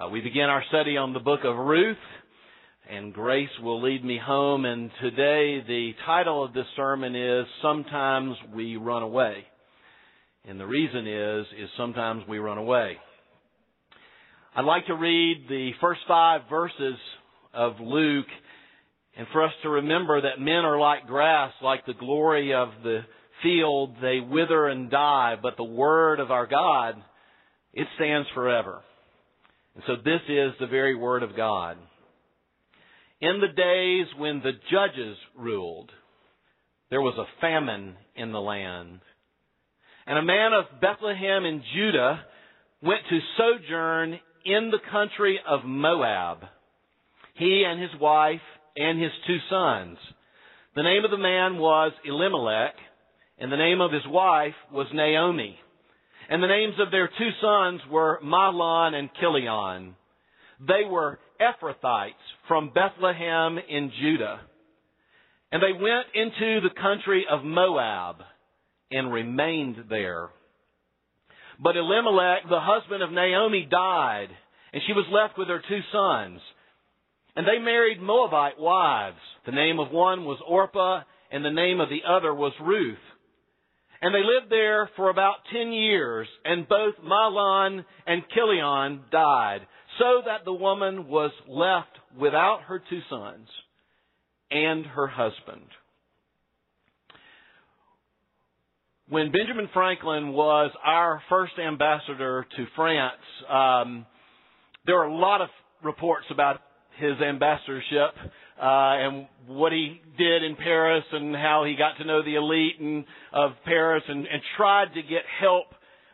Uh, we begin our study on the book of Ruth, and grace will lead me home. And today, the title of this sermon is Sometimes We Run Away. And the reason is, is sometimes we run away. I'd like to read the first five verses of Luke, and for us to remember that men are like grass, like the glory of the field, they wither and die, but the word of our God, it stands forever. So this is the very Word of God. In the days when the judges ruled, there was a famine in the land. And a man of Bethlehem in Judah went to sojourn in the country of Moab. He and his wife and his two sons. The name of the man was Elimelech, and the name of his wife was Naomi. And the names of their two sons were Mahlon and Chilion. They were Ephrathites from Bethlehem in Judah. And they went into the country of Moab and remained there. But Elimelech, the husband of Naomi, died, and she was left with her two sons. And they married Moabite wives. The name of one was Orpah, and the name of the other was Ruth. And they lived there for about ten years, and both Mahlon and Chilion died, so that the woman was left without her two sons and her husband. When Benjamin Franklin was our first ambassador to France, um, there were a lot of reports about his ambassadorship uh, and what he did in Paris and how he got to know the elite and, of Paris and, and tried to get help,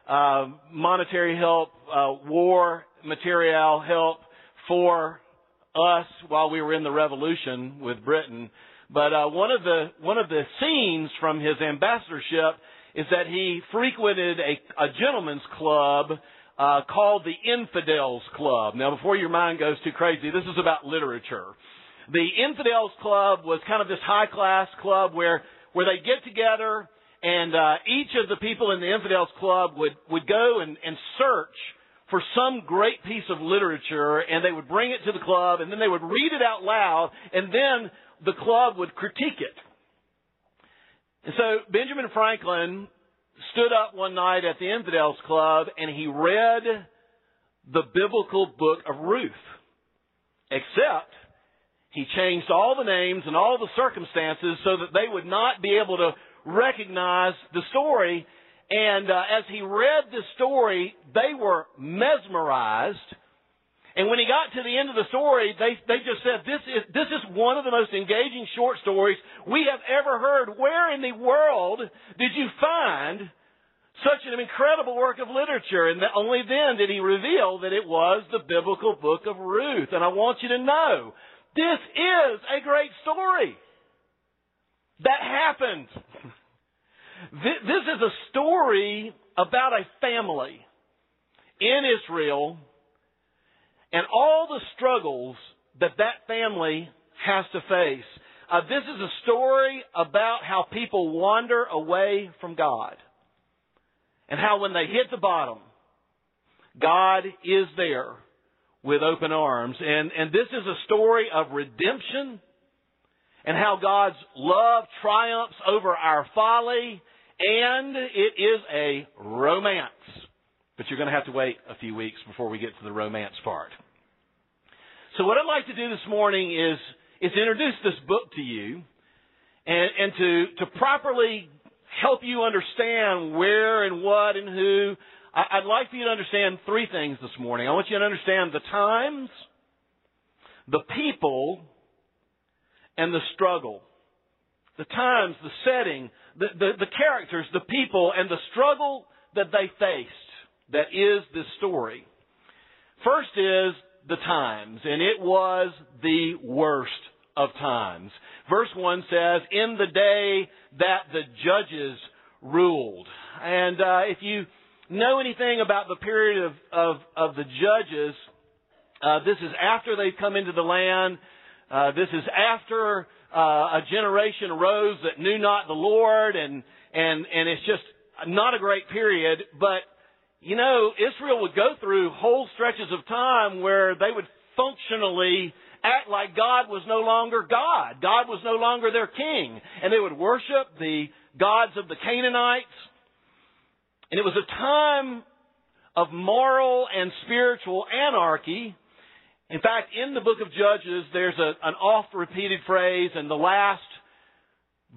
uh, monetary help, uh, war material help for us while we were in the revolution with Britain. But uh, one of the one of the scenes from his ambassadorship is that he frequented a, a gentleman's club uh, called the Infidels Club. Now, before your mind goes too crazy, this is about literature. The Infidels Club was kind of this high class club where where they get together and uh, each of the people in the Infidels Club would would go and, and search for some great piece of literature and they would bring it to the club and then they would read it out loud and then the club would critique it. And so Benjamin Franklin stood up one night at the Infidels Club and he read the biblical book of Ruth. Except he changed all the names and all the circumstances so that they would not be able to recognize the story. And uh, as he read the story, they were mesmerized. And when he got to the end of the story, they, they just said, this is, this is one of the most engaging short stories we have ever heard. Where in the world did you find such an incredible work of literature? And only then did he reveal that it was the biblical book of Ruth. And I want you to know this is a great story. That happened. This is a story about a family in Israel and all the struggles that that family has to face. Uh, this is a story about how people wander away from God. And how when they hit the bottom, God is there with open arms. And, and this is a story of redemption and how God's love triumphs over our folly. And it is a romance. But you're going to have to wait a few weeks before we get to the romance part. So what I'd like to do this morning is, is introduce this book to you and, and to, to properly help you understand where and what and who I'd like for you to understand three things this morning. I want you to understand the times, the people, and the struggle. The times, the setting, the, the, the characters, the people, and the struggle that they faced. That is this story. First is the times, and it was the worst of times. Verse 1 says, In the day that the judges ruled. And uh, if you know anything about the period of, of, of the judges, uh, this is after they've come into the land. Uh, this is after uh, a generation arose that knew not the Lord, and and and it's just not a great period. But you know, Israel would go through whole stretches of time where they would functionally act like God was no longer God. God was no longer their king. And they would worship the gods of the Canaanites. And it was a time of moral and spiritual anarchy. In fact, in the book of Judges, there's a, an oft repeated phrase, and the last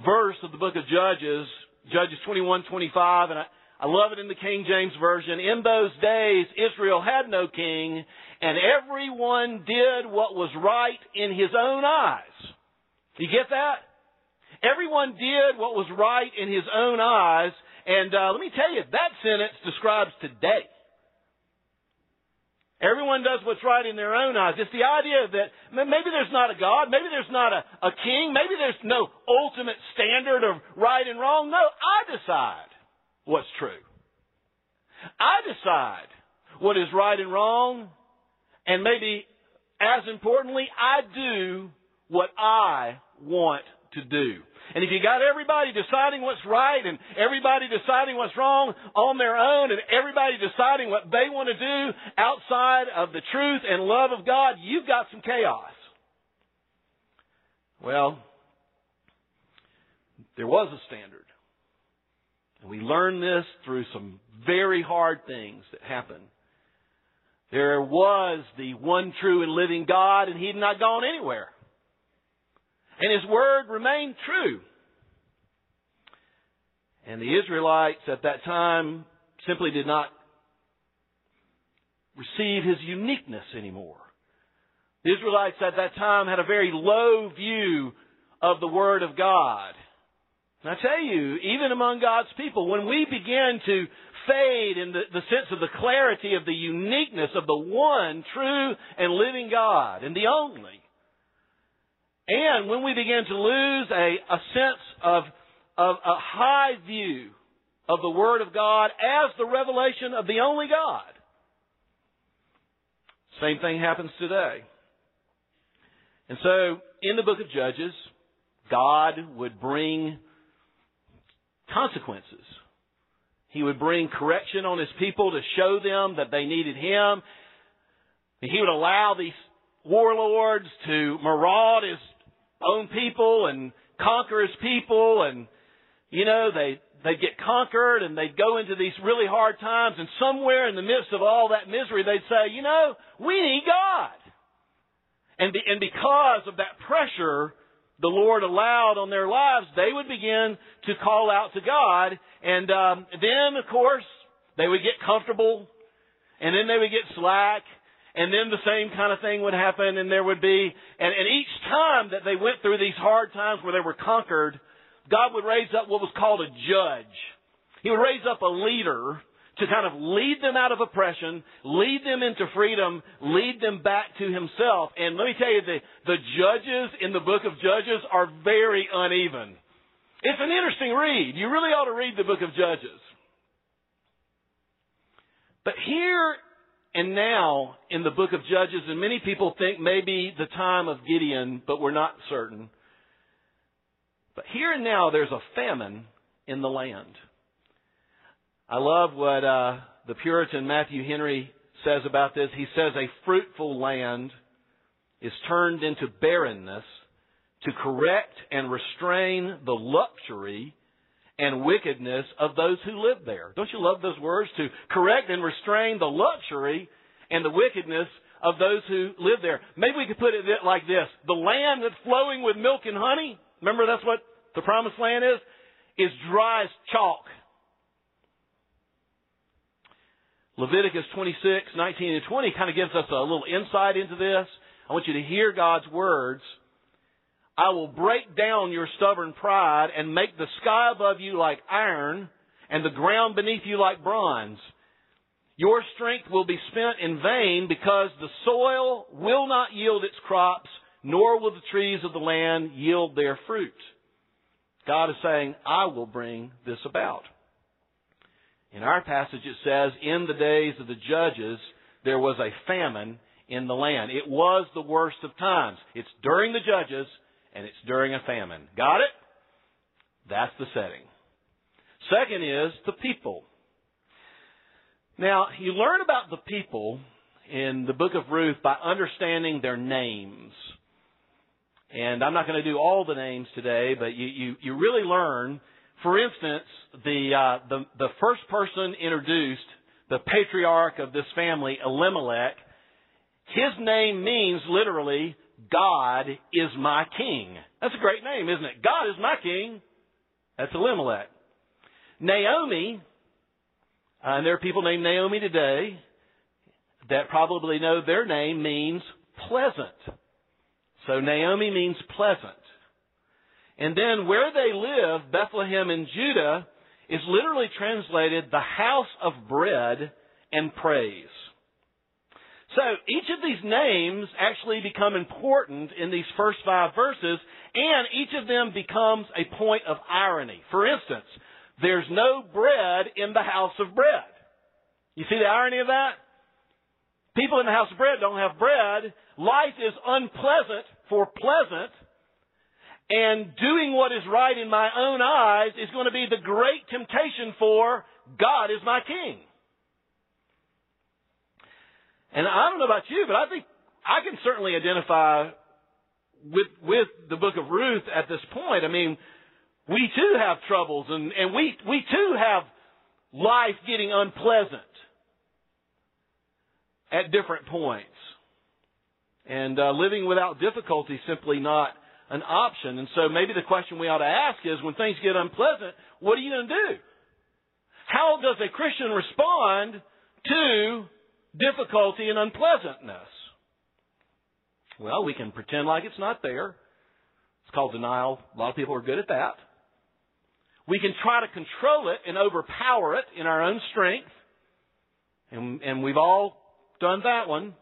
verse of the book of Judges, Judges 21 25, and I, I love it in the King James Version. In those days, Israel had no king, and everyone did what was right in his own eyes. You get that? Everyone did what was right in his own eyes, and uh, let me tell you, that sentence describes today. Everyone does what's right in their own eyes. It's the idea that maybe there's not a God, maybe there's not a, a king, maybe there's no ultimate standard of right and wrong. No, I decide what's true. I decide what is right and wrong, and maybe as importantly, I do what I want to do. And if you got everybody deciding what's right and everybody deciding what's wrong on their own and everybody deciding what they want to do outside of the truth and love of God, you've got some chaos. Well, there was a standard. And we learned this through some very hard things that happened. There was the one true and living God, and He had not gone anywhere. And His Word remained true. And the Israelites at that time simply did not receive His uniqueness anymore. The Israelites at that time had a very low view of the Word of God. And I tell you, even among God's people, when we begin to fade in the, the sense of the clarity of the uniqueness of the one true and living God and the only, and when we begin to lose a, a sense of, of a high view of the Word of God as the revelation of the only God, same thing happens today. And so, in the book of Judges, God would bring consequences. He would bring correction on his people to show them that they needed him. He would allow these warlords to maraud his own people and conquer his people and you know they they'd get conquered and they'd go into these really hard times and somewhere in the midst of all that misery they'd say, you know, we need God. And be, and because of that pressure the Lord allowed on their lives, they would begin to call out to God. And um, then, of course, they would get comfortable, and then they would get slack, and then the same kind of thing would happen, and there would be, and, and each time that they went through these hard times where they were conquered, God would raise up what was called a judge. He would raise up a leader to kind of lead them out of oppression, lead them into freedom, lead them back to himself. And let me tell you, the, the judges in the book of Judges are very uneven. It's an interesting read. You really ought to read the book of Judges. But here and now in the book of Judges, and many people think maybe the time of Gideon, but we're not certain. But here and now there's a famine in the land. I love what uh, the Puritan Matthew Henry says about this. He says, A fruitful land is turned into barrenness to correct and restrain the luxury and wickedness of those who live there. Don't you love those words? To correct and restrain the luxury and the wickedness of those who live there. Maybe we could put it like this the land that's flowing with milk and honey, remember that's what the promised land is, is dry as chalk. Leviticus 26, 19 and 20 kind of gives us a little insight into this. I want you to hear God's words. I will break down your stubborn pride and make the sky above you like iron and the ground beneath you like bronze. Your strength will be spent in vain because the soil will not yield its crops, nor will the trees of the land yield their fruit. God is saying, I will bring this about. In our passage, it says, In the days of the judges, there was a famine in the land. It was the worst of times. It's during the judges, and it's during a famine. Got it? That's the setting. Second is the people. Now, you learn about the people in the book of Ruth by understanding their names. And I'm not going to do all the names today, but you, you, you really learn. For instance, the, uh, the, the first person introduced, the patriarch of this family, Elimelech, his name means literally, God is my king. That's a great name, isn't it? God is my king. That's Elimelech. Naomi, uh, and there are people named Naomi today that probably know their name means pleasant. So Naomi means pleasant. And then where they live, Bethlehem in Judah, is literally translated the house of bread and praise. So each of these names actually become important in these first five verses, and each of them becomes a point of irony. For instance, there's no bread in the house of bread. You see the irony of that? People in the house of bread don't have bread. Life is unpleasant for pleasant. And doing what is right in my own eyes is going to be the great temptation for God is my king. And I don't know about you, but I think I can certainly identify with with the book of Ruth at this point. I mean, we too have troubles and, and we we too have life getting unpleasant at different points. And uh, living without difficulty is simply not an option. And so maybe the question we ought to ask is when things get unpleasant, what are you going to do? How does a Christian respond to difficulty and unpleasantness? Well, we can pretend like it's not there. It's called denial. A lot of people are good at that. We can try to control it and overpower it in our own strength. And, and we've all done that one.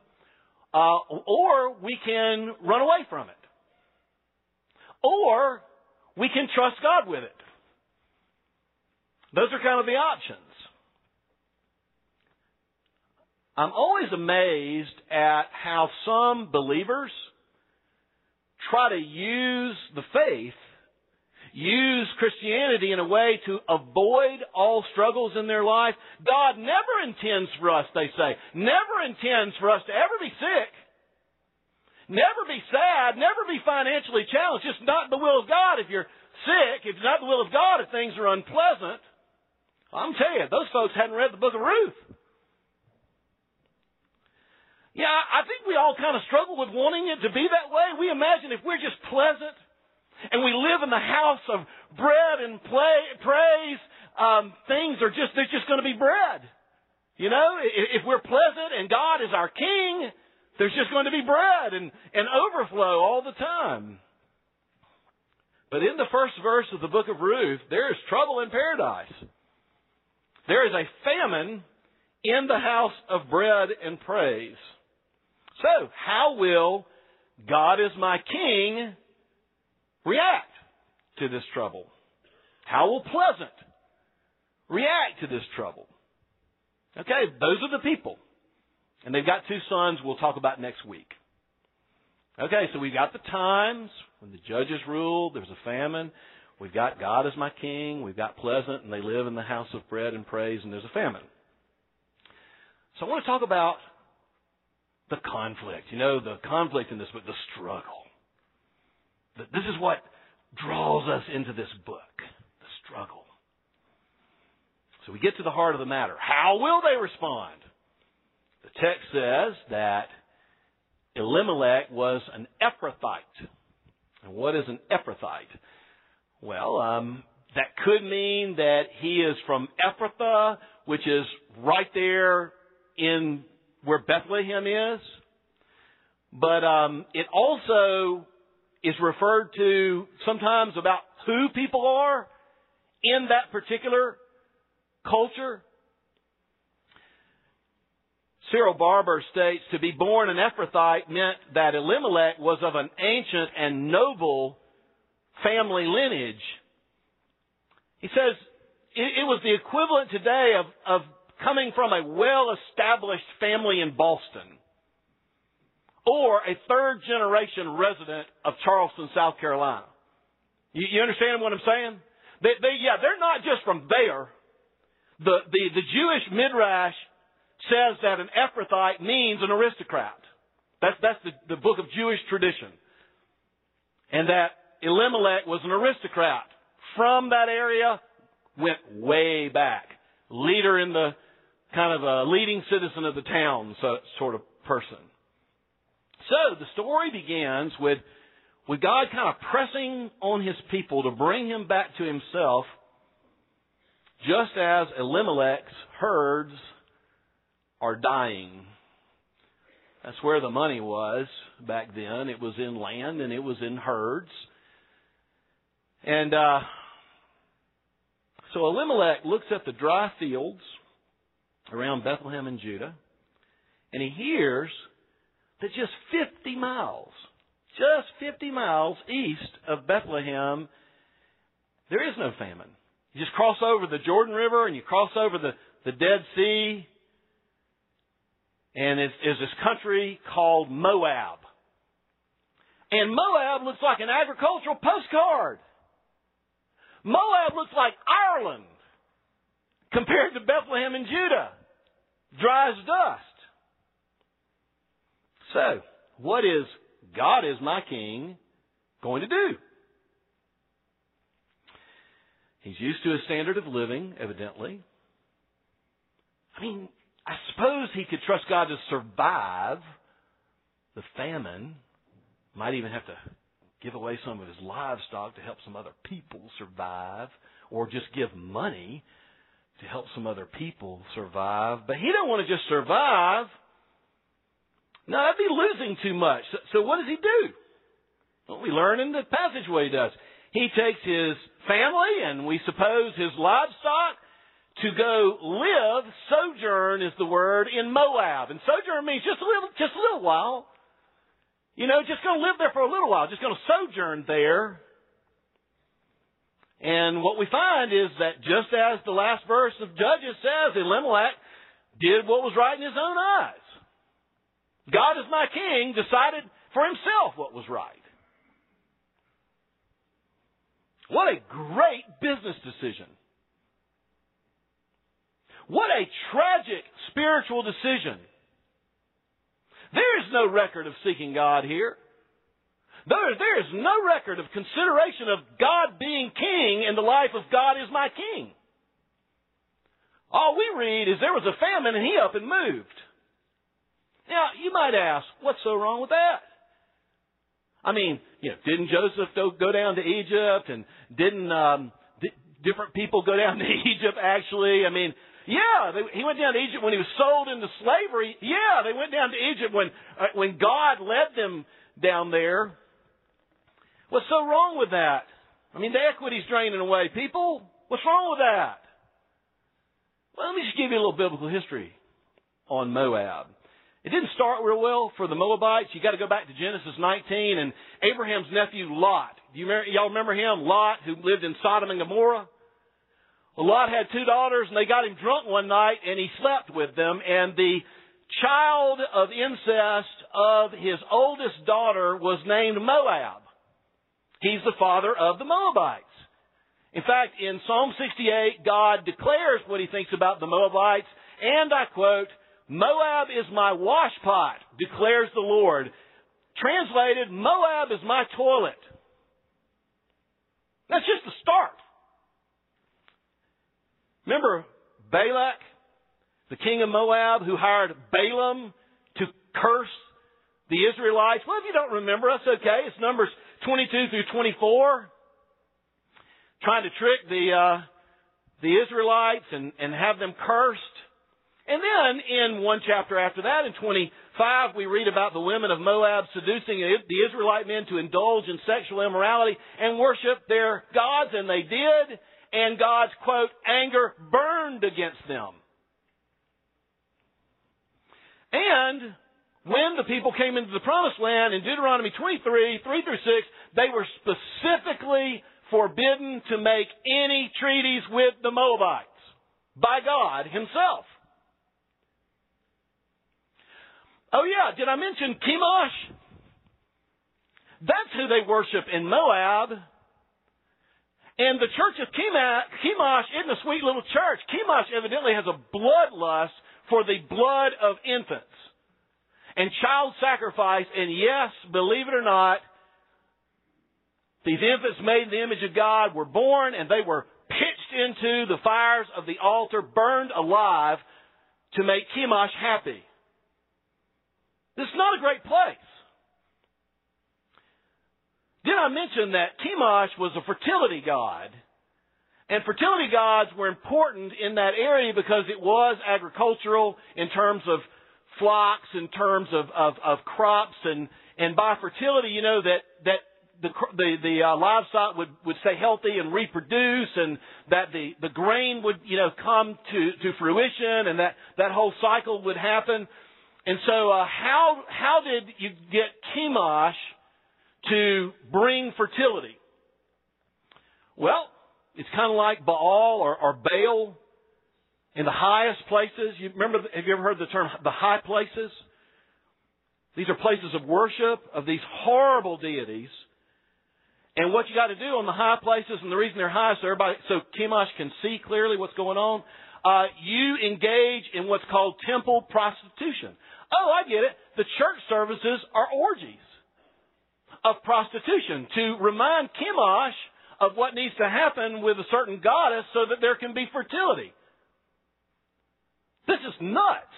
Uh, or we can run away from it. Or we can trust God with it. Those are kind of the options. I'm always amazed at how some believers try to use the faith use Christianity in a way to avoid all struggles in their life. God never intends for us, they say, never intends for us to ever be sick, never be sad, never be financially challenged. Just not the will of God if you're sick, if it's not the will of God if things are unpleasant. I'm telling you, those folks hadn't read the book of Ruth. Yeah, I think we all kind of struggle with wanting it to be that way. We imagine if we're just pleasant, and we live in the house of bread and play, praise, um, things are just, they're just going to be bread. You know, if we're pleasant and God is our king, there's just going to be bread and, and overflow all the time. But in the first verse of the book of Ruth, there is trouble in paradise. There is a famine in the house of bread and praise. So, how will God is my king react to this trouble? How will Pleasant react to this trouble? Okay, those are the people. And they've got two sons we'll talk about next week. Okay, so we've got the times when the judges ruled, there's a famine. We've got God as my king. We've got Pleasant, and they live in the house of bread and praise, and there's a famine. So I want to talk about the conflict. You know, the conflict in this book, the struggle. This is what draws us into this book the struggle. So we get to the heart of the matter. How will they respond? The text says that Elimelech was an Ephrathite. And what is an Ephrathite? Well, um, that could mean that he is from Ephrathah, which is right there in where Bethlehem is. But um, it also is referred to sometimes about who people are in that particular culture. Cyril Barber states to be born an Ephrathite meant that Elimelech was of an ancient and noble family lineage. He says it, was the equivalent today of, of coming from a well established family in Boston or a third generation resident of Charleston, South Carolina. You, you understand what I'm saying? They, they, yeah, they're not just from there. The, the, the Jewish midrash says that an Ephrathite means an aristocrat. That's, that's the, the book of Jewish tradition. And that Elimelech was an aristocrat. From that area, went way back. Leader in the, kind of a leading citizen of the town so, sort of person. So the story begins with, with God kind of pressing on his people to bring him back to himself, just as Elimelech's herds are dying. That's where the money was back then. It was in land and it was in herds. And uh, so Elimelech looks at the dry fields around Bethlehem and Judah, and he hears that just 50 miles, just 50 miles east of Bethlehem, there is no famine. You just cross over the Jordan River and you cross over the, the Dead Sea, and it's this country called Moab. And Moab looks like an agricultural postcard. Moab looks like Ireland compared to Bethlehem and Judah. Dry as dust. So, what is God is my king going to do? He's used to a standard of living, evidently. I mean, I suppose he could trust God to survive the famine. Might even have to give away some of his livestock to help some other people survive, or just give money to help some other people survive. But he don't want to just survive. No, that'd be losing too much. So, so what does he do? Well, we learn in the passage what he does. He takes his family and we suppose his livestock to go live, sojourn is the word, in Moab. And sojourn means just a little, just a little while. You know, just going to live there for a little while, just going to sojourn there. And what we find is that just as the last verse of Judges says, Elimelech did what was right in his own eyes. God as my king decided for himself what was right. What a great business decision. What a tragic spiritual decision. There is no record of seeking God here. There, there is no record of consideration of God being king in the life of God is my king. All we read is there was a famine and he up and moved. Now, you might ask, what's so wrong with that? I mean, you know, didn't Joseph go down to Egypt and didn't um, different people go down to Egypt actually? I mean, yeah, they, he went down to Egypt when he was sold into slavery. Yeah, they went down to Egypt when uh, when God led them down there. What's so wrong with that? I mean, the equity's draining away. People, what's wrong with that? Well, let me just give you a little biblical history on Moab. It didn't start real well for the Moabites. You got to go back to Genesis 19 and Abraham's nephew Lot. Do you remember, y'all remember him? Lot, who lived in Sodom and Gomorrah. Well, Lot had two daughters and they got him drunk one night and he slept with them and the child of incest of his oldest daughter was named Moab. He's the father of the Moabites. In fact, in Psalm 68, God declares what he thinks about the Moabites, and I quote, Moab is my washpot, declares the Lord. Translated, Moab is my toilet. That's just the start. Remember Balak, the king of Moab, who hired Balaam to curse the Israelites? Well, if you don't remember, that's okay. It's Numbers 22 through 24. Trying to trick the, uh, the Israelites and, and have them cursed. And then in one chapter after that, in 25, we read about the women of Moab seducing the Israelite men to indulge in sexual immorality and worship their gods, and they did and God's, quote, anger burned against them. And when the people came into the promised land in Deuteronomy 23, 3 through 6, they were specifically forbidden to make any treaties with the Moabites by God Himself. Oh yeah, did I mention Chemosh? That's who they worship in Moab. And the church of Chemosh isn't a sweet little church. Chemosh evidently has a bloodlust for the blood of infants and child sacrifice. And yes, believe it or not, these infants made in the image of God were born and they were pitched into the fires of the altar, burned alive to make Chemosh happy. This is not a great place. Did I mention that Chemosh was a fertility god? And fertility gods were important in that area because it was agricultural in terms of flocks, in terms of, of, of crops, and, and by fertility, you know, that, that the the, the uh, livestock would, would stay healthy and reproduce, and that the, the grain would you know come to, to fruition, and that, that whole cycle would happen. And so, uh, how how did you get Chemosh to bring fertility? Well, it's kind of like Baal or, or Baal in the highest places. You remember? Have you ever heard the term the high places? These are places of worship of these horrible deities and what you got to do on the high places, and the reason they're high so everybody, so Chemosh can see clearly what's going on, uh, you engage in what's called temple prostitution. Oh, I get it. The church services are orgies of prostitution to remind Chemosh of what needs to happen with a certain goddess so that there can be fertility. This is nuts.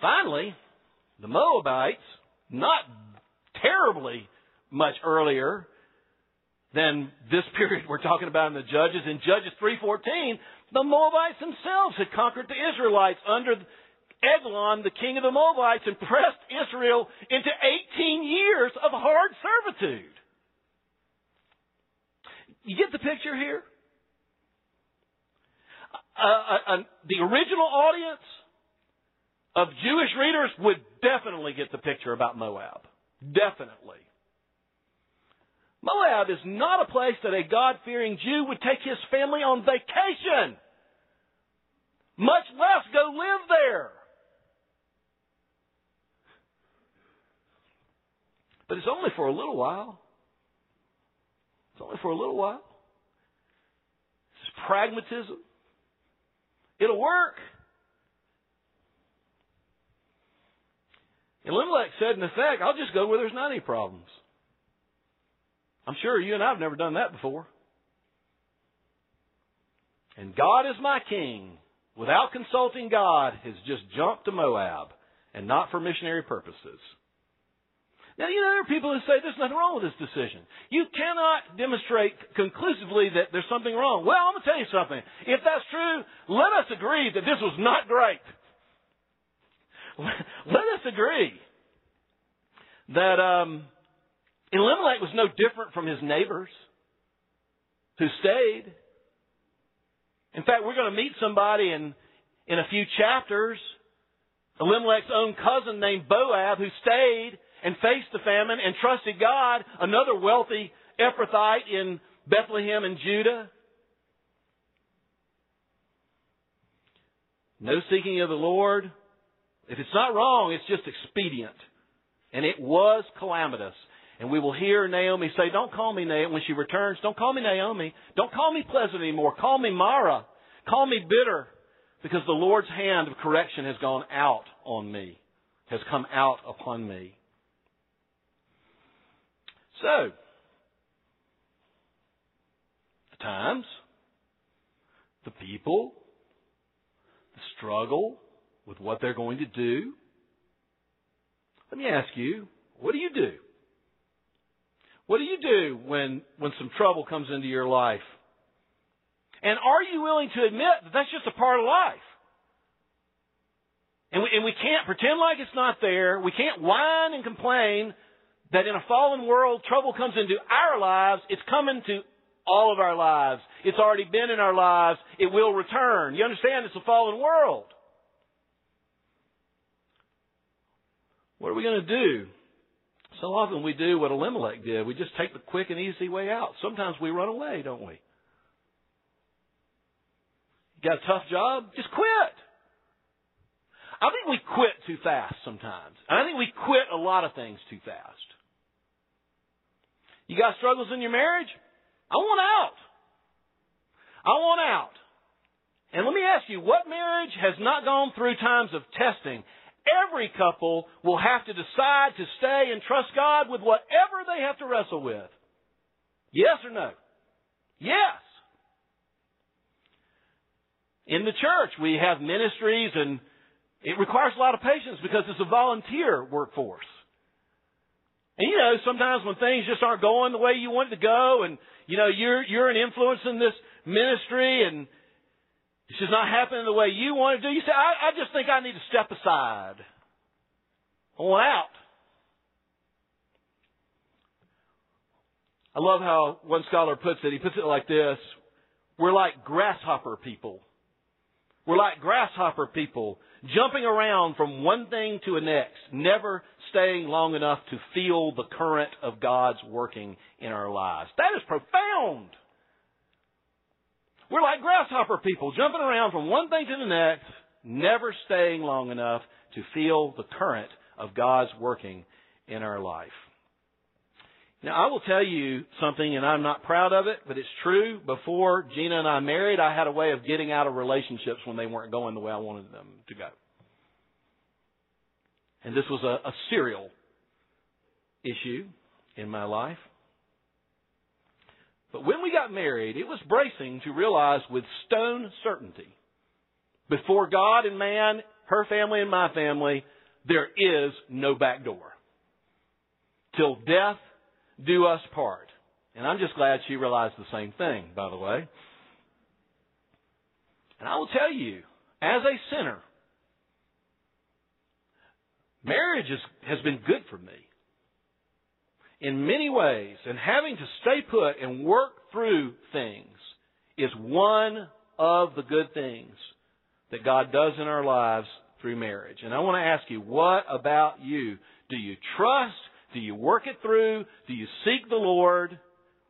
Finally, the Moabites, not terribly much earlier than this period we're talking about in the Judges. In Judges 3.14, the Moabites themselves had conquered the Israelites under Eglon, the king of the Moabites, and pressed Israel into 18 years of hard servitude. You get the picture here? Uh, uh, uh, the original audience of Jewish readers would definitely get the picture about Moab. Definitely. Moab is not a place that a God fearing Jew would take his family on vacation, much less go live there. But it's only for a little while. It's only for a little while. It's pragmatism. It'll work. Elimelech said, in effect, I'll just go where there's not any problems. I'm sure you and I have never done that before. And God is my king, without consulting God, has just jumped to Moab, and not for missionary purposes. Now, you know, there are people who say there's nothing wrong with this decision. You cannot demonstrate conclusively that there's something wrong. Well, I'm going to tell you something. If that's true, let us agree that this was not great. let us agree that um, Elimelech was no different from his neighbors who stayed. In fact, we're going to meet somebody in, in a few chapters, Elimelech's own cousin named Boaz, who stayed and faced the famine and trusted God, another wealthy Ephrathite in Bethlehem and Judah. No seeking of the Lord, if it's not wrong, it's just expedient. And it was calamitous. And we will hear Naomi say, Don't call me Naomi. When she returns, don't call me Naomi. Don't call me pleasant anymore. Call me Mara. Call me bitter. Because the Lord's hand of correction has gone out on me, has come out upon me. So, the times, the people, the struggle, with what they're going to do. Let me ask you, what do you do? What do you do when, when some trouble comes into your life? And are you willing to admit that that's just a part of life? And we, and we can't pretend like it's not there. We can't whine and complain that in a fallen world, trouble comes into our lives. It's coming to all of our lives. It's already been in our lives. It will return. You understand? It's a fallen world. What are we going to do? So often we do what Elimelech did. We just take the quick and easy way out. Sometimes we run away, don't we? You got a tough job? Just quit. I think we quit too fast sometimes. I think we quit a lot of things too fast. You got struggles in your marriage? I want out. I want out. And let me ask you, what marriage has not gone through times of testing? Every couple will have to decide to stay and trust God with whatever they have to wrestle with. Yes or no? Yes. In the church, we have ministries and it requires a lot of patience because it's a volunteer workforce. And you know, sometimes when things just aren't going the way you want it to go and you know, you're you're an influence in this ministry and it's just not happening the way you want it to do, you say, I, I just think I need to step aside. I want out. I love how one scholar puts it. He puts it like this. We're like grasshopper people. We're like grasshopper people, jumping around from one thing to the next, never staying long enough to feel the current of God's working in our lives. That is profound. We're like grasshopper people, jumping around from one thing to the next, never staying long enough to feel the current of God's working in our life. Now, I will tell you something, and I'm not proud of it, but it's true. Before Gina and I married, I had a way of getting out of relationships when they weren't going the way I wanted them to go. And this was a, a serial issue in my life. But when we got married, it was bracing to realize with stone certainty, before God and man, her family and my family, there is no back door. Till death do us part. And I'm just glad she realized the same thing, by the way. And I will tell you, as a sinner, marriage is, has been good for me in many ways. And having to stay put and work through things is one of the good things that God does in our lives through marriage. And I want to ask you, what about you? Do you trust do you work it through? Do you seek the Lord?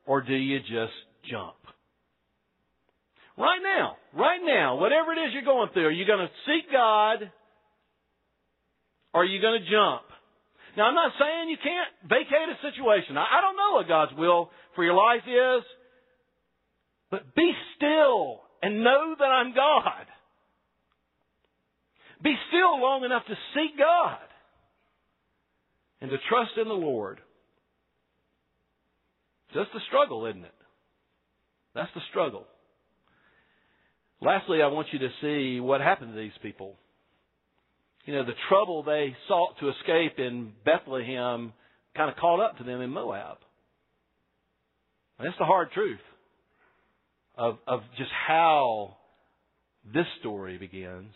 Or do you just jump? Right now, right now, whatever it is you're going through, are you going to seek God? Or are you going to jump? Now, I'm not saying you can't vacate a situation. I don't know what God's will for your life is. But be still and know that I'm God. Be still long enough to seek God and to trust in the Lord. Just the struggle, isn't it? That's the struggle. Lastly, I want you to see what happened to these people. You know, the trouble they sought to escape in Bethlehem kind of caught up to them in Moab. And that's the hard truth of, of just how this story begins.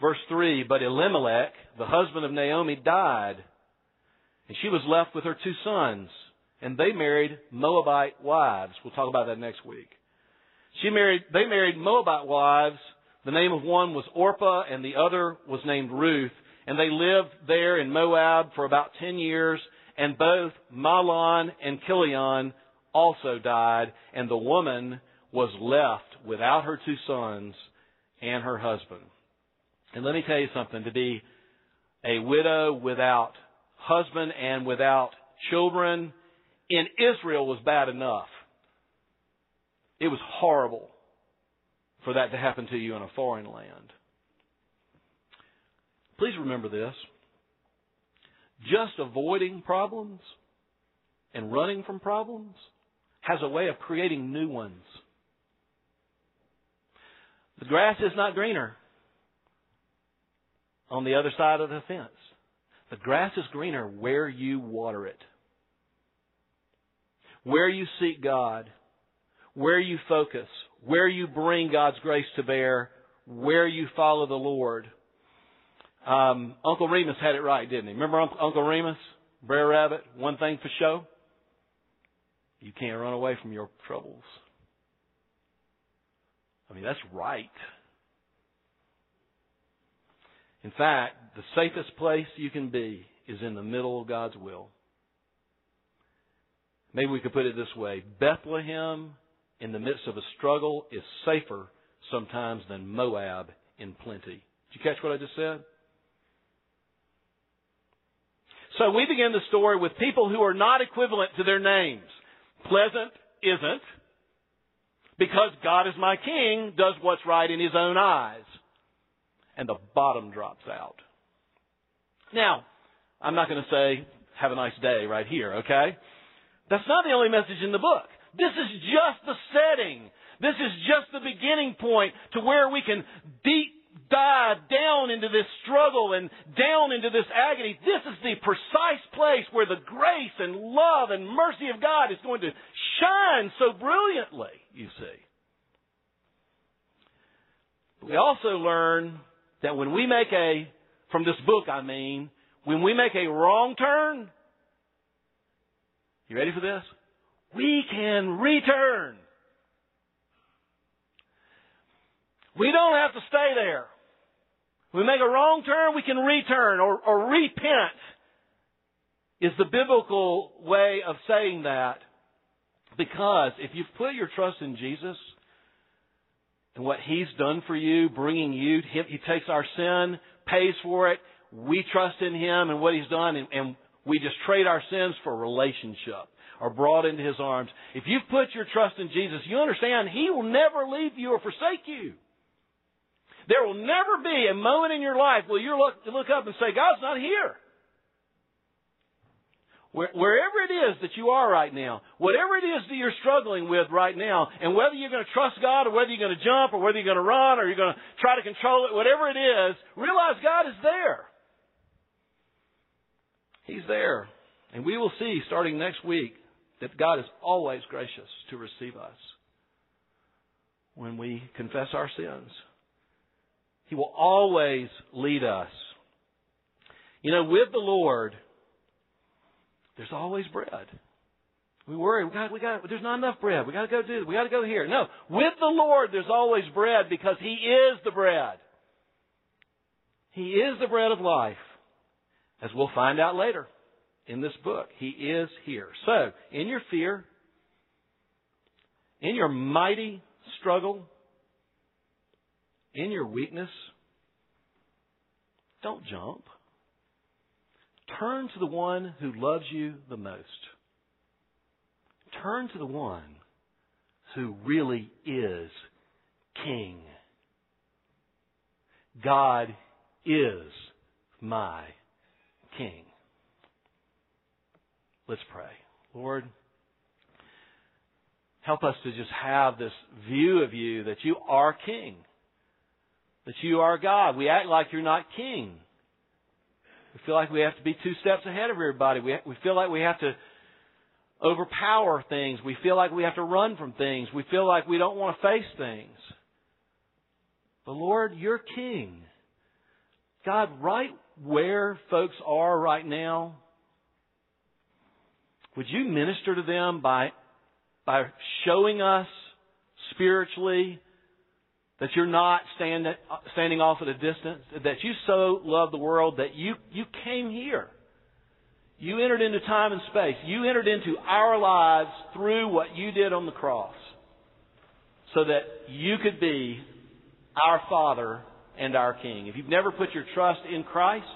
Verse 3 But Elimelech, the husband of Naomi, died, and she was left with her two sons, and they married Moabite wives. We'll talk about that next week. She married, they married Moabite wives. The name of one was Orpah, and the other was named Ruth. And they lived there in Moab for about 10 years, and both Mahlon and Chilion also died, and the woman was left without her two sons and her husband. And let me tell you something to be a widow without husband and without children in Israel was bad enough. It was horrible for that to happen to you in a foreign land. Please remember this. Just avoiding problems and running from problems has a way of creating new ones. The grass is not greener on the other side of the fence. The grass is greener where you water it. Where you seek God, where you focus, where you bring God's grace to bear, where you follow the Lord. Um, Uncle Remus had it right, didn't he? Remember Uncle Remus? Brer Rabbit, one thing for show. You can't run away from your troubles. I mean, that's right. In fact, the safest place you can be is in the middle of God's will. Maybe we could put it this way Bethlehem in the midst of a struggle is safer sometimes than Moab in plenty. Did you catch what I just said? So we begin the story with people who are not equivalent to their names. Pleasant isn't. because God is my king, does what's right in his own eyes. And the bottom drops out. Now, I'm not going to say, have a nice day right here, okay? That's not the only message in the book. This is just the setting. This is just the beginning point to where we can deep dive down into this struggle and down into this agony. This is the precise place where the grace and love and mercy of God is going to shine so brilliantly, you see. We also learn that when we make a, from this book I mean, when we make a wrong turn, you ready for this? We can return. We don't have to stay there. we make a wrong turn, we can return or, or repent is the biblical way of saying that. Because if you've put your trust in Jesus and what He's done for you, bringing you, He takes our sin, pays for it, we trust in Him and what He's done, and, and we just trade our sins for relationship or brought into His arms. If you've put your trust in Jesus, you understand He will never leave you or forsake you. There will never be a moment in your life where you look, look up and say, God's not here. Where, wherever it is that you are right now, whatever it is that you're struggling with right now, and whether you're going to trust God or whether you're going to jump or whether you're going to run or you're going to try to control it, whatever it is, realize God is there. He's there. And we will see starting next week that God is always gracious to receive us when we confess our sins. He will always lead us. You know, with the Lord, there's always bread. We worry, we got, we got, there's not enough bread. We got to go do, we got to go here. No, with the Lord, there's always bread because He is the bread. He is the bread of life, as we'll find out later in this book. He is here. So, in your fear, in your mighty struggle, in your weakness, don't jump. Turn to the one who loves you the most. Turn to the one who really is King. God is my King. Let's pray. Lord, help us to just have this view of you that you are King that you are God. We act like you're not king. We feel like we have to be two steps ahead of everybody. We, we feel like we have to overpower things. We feel like we have to run from things. We feel like we don't want to face things. But Lord, you're king. God, right where folks are right now, would you minister to them by, by showing us spiritually that you're not stand, uh, standing off at a distance, that you so love the world that you, you came here. You entered into time and space. You entered into our lives through what you did on the cross so that you could be our Father and our King. If you've never put your trust in Christ,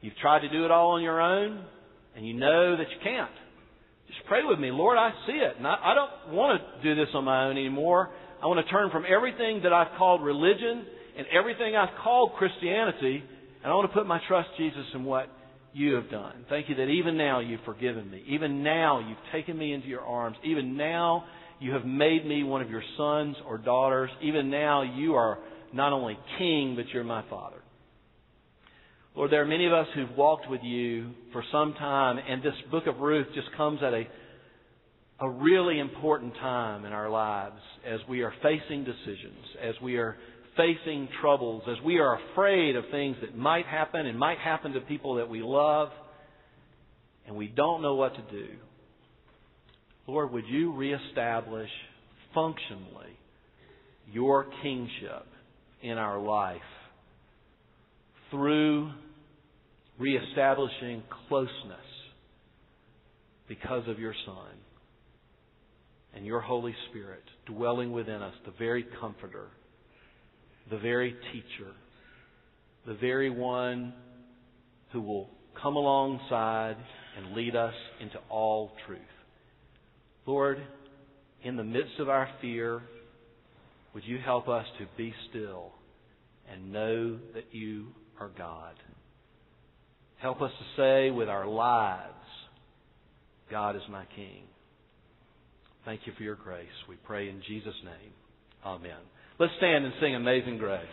you've tried to do it all on your own, and you know that you can't. Just pray with me. Lord, I see it. And I, I don't want to do this on my own anymore. I want to turn from everything that I've called religion and everything I've called Christianity, and I want to put my trust, Jesus, in what you have done. Thank you that even now you've forgiven me. Even now you've taken me into your arms. Even now you have made me one of your sons or daughters. Even now you are not only king, but you're my father. Lord, there are many of us who've walked with you for some time, and this book of Ruth just comes at a a really important time in our lives as we are facing decisions, as we are facing troubles, as we are afraid of things that might happen and might happen to people that we love, and we don't know what to do. Lord, would you reestablish functionally your kingship in our life through reestablishing closeness because of your Son? And your Holy Spirit dwelling within us, the very comforter, the very teacher, the very one who will come alongside and lead us into all truth. Lord, in the midst of our fear, would you help us to be still and know that you are God? Help us to say with our lives, God is my King. Thank you for your grace. We pray in Jesus' name. Amen. Let's stand and sing Amazing Grace.